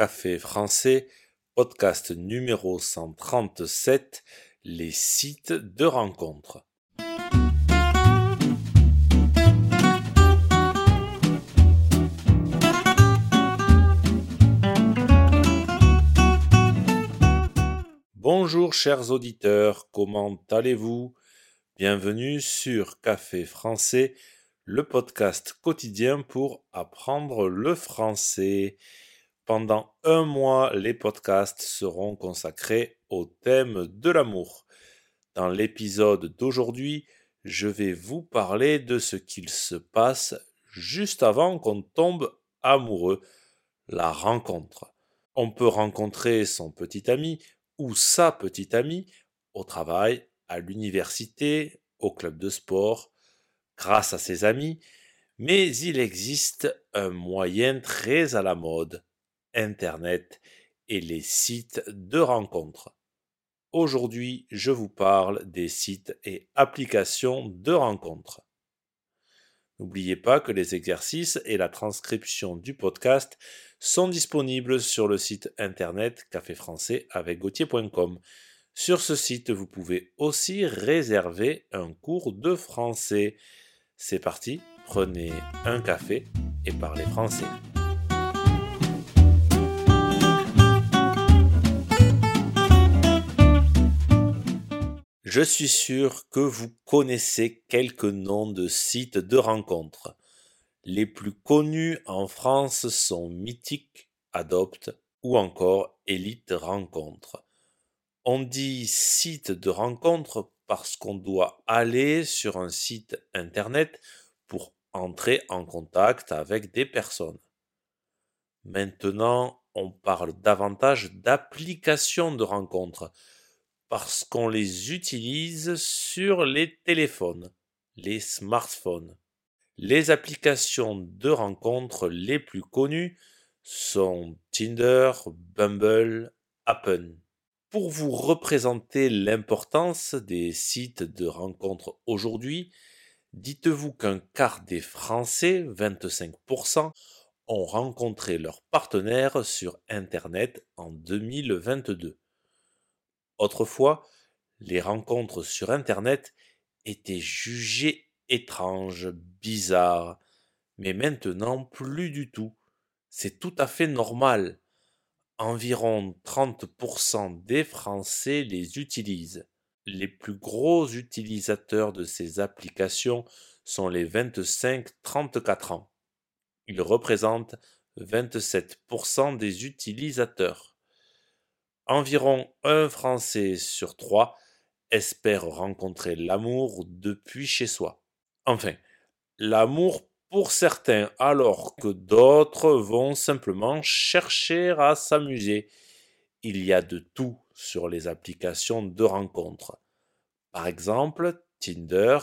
Café français, podcast numéro 137, les sites de rencontres. Bonjour chers auditeurs, comment allez-vous? Bienvenue sur Café français, le podcast quotidien pour apprendre le français. Pendant un mois, les podcasts seront consacrés au thème de l'amour. Dans l'épisode d'aujourd'hui, je vais vous parler de ce qu'il se passe juste avant qu'on tombe amoureux, la rencontre. On peut rencontrer son petit ami ou sa petite amie au travail, à l'université, au club de sport, grâce à ses amis, mais il existe un moyen très à la mode, Internet et les sites de rencontres. Aujourd'hui, je vous parle des sites et applications de rencontres. N'oubliez pas que les exercices et la transcription du podcast sont disponibles sur le site internet café français avec Sur ce site, vous pouvez aussi réserver un cours de français. C'est parti, prenez un café et parlez français. Je suis sûr que vous connaissez quelques noms de sites de rencontres. Les plus connus en France sont Mythique, Adopt ou encore Elite Rencontre. On dit site de rencontre parce qu'on doit aller sur un site internet pour entrer en contact avec des personnes. Maintenant, on parle davantage d'applications de rencontres parce qu'on les utilise sur les téléphones, les smartphones. Les applications de rencontres les plus connues sont Tinder, Bumble, Appen. Pour vous représenter l'importance des sites de rencontres aujourd'hui, dites-vous qu'un quart des Français, 25%, ont rencontré leur partenaire sur Internet en 2022. Autrefois, les rencontres sur Internet étaient jugées étranges, bizarres, mais maintenant plus du tout. C'est tout à fait normal. Environ 30% des Français les utilisent. Les plus gros utilisateurs de ces applications sont les 25-34 ans. Ils représentent 27% des utilisateurs environ un Français sur trois espère rencontrer l'amour depuis chez soi. Enfin, l'amour pour certains alors que d'autres vont simplement chercher à s'amuser. Il y a de tout sur les applications de rencontres. Par exemple, Tinder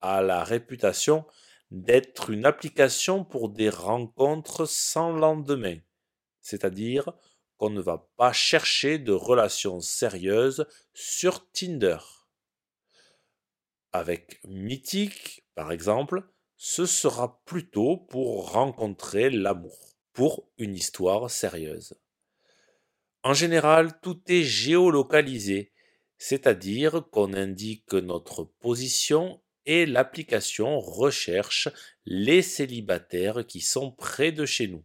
a la réputation d'être une application pour des rencontres sans lendemain, c'est-à-dire on ne va pas chercher de relations sérieuses sur Tinder. Avec Mythique, par exemple, ce sera plutôt pour rencontrer l'amour, pour une histoire sérieuse. En général, tout est géolocalisé, c'est-à-dire qu'on indique notre position et l'application recherche les célibataires qui sont près de chez nous.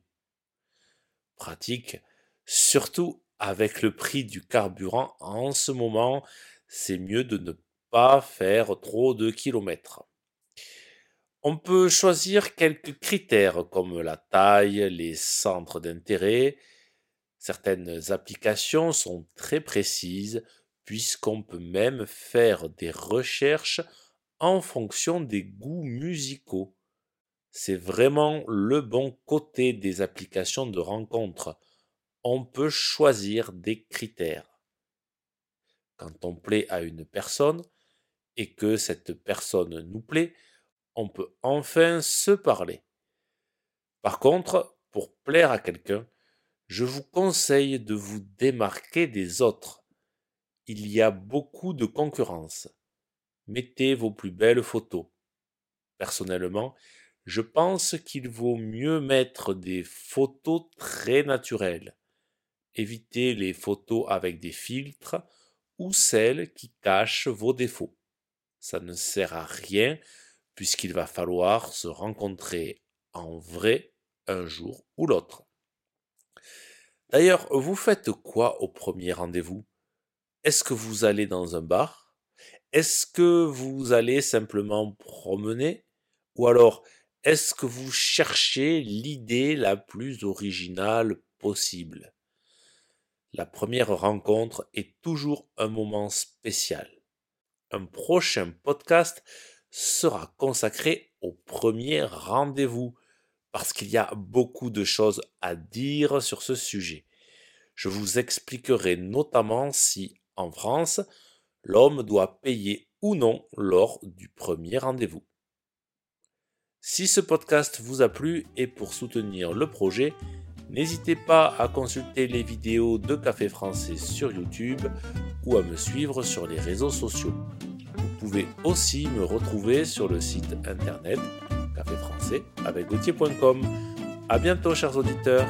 Pratique Surtout avec le prix du carburant en ce moment, c'est mieux de ne pas faire trop de kilomètres. On peut choisir quelques critères comme la taille, les centres d'intérêt. Certaines applications sont très précises puisqu'on peut même faire des recherches en fonction des goûts musicaux. C'est vraiment le bon côté des applications de rencontre on peut choisir des critères. Quand on plaît à une personne et que cette personne nous plaît, on peut enfin se parler. Par contre, pour plaire à quelqu'un, je vous conseille de vous démarquer des autres. Il y a beaucoup de concurrence. Mettez vos plus belles photos. Personnellement, je pense qu'il vaut mieux mettre des photos très naturelles Évitez les photos avec des filtres ou celles qui cachent vos défauts. Ça ne sert à rien puisqu'il va falloir se rencontrer en vrai un jour ou l'autre. D'ailleurs, vous faites quoi au premier rendez-vous? Est-ce que vous allez dans un bar? Est-ce que vous allez simplement promener? Ou alors, est-ce que vous cherchez l'idée la plus originale possible? La première rencontre est toujours un moment spécial. Un prochain podcast sera consacré au premier rendez-vous parce qu'il y a beaucoup de choses à dire sur ce sujet. Je vous expliquerai notamment si, en France, l'homme doit payer ou non lors du premier rendez-vous. Si ce podcast vous a plu et pour soutenir le projet, n'hésitez pas à consulter les vidéos de Café Français sur YouTube ou à me suivre sur les réseaux sociaux. Vous pouvez aussi me retrouver sur le site internet café français avec gauthier.com. À bientôt, chers auditeurs.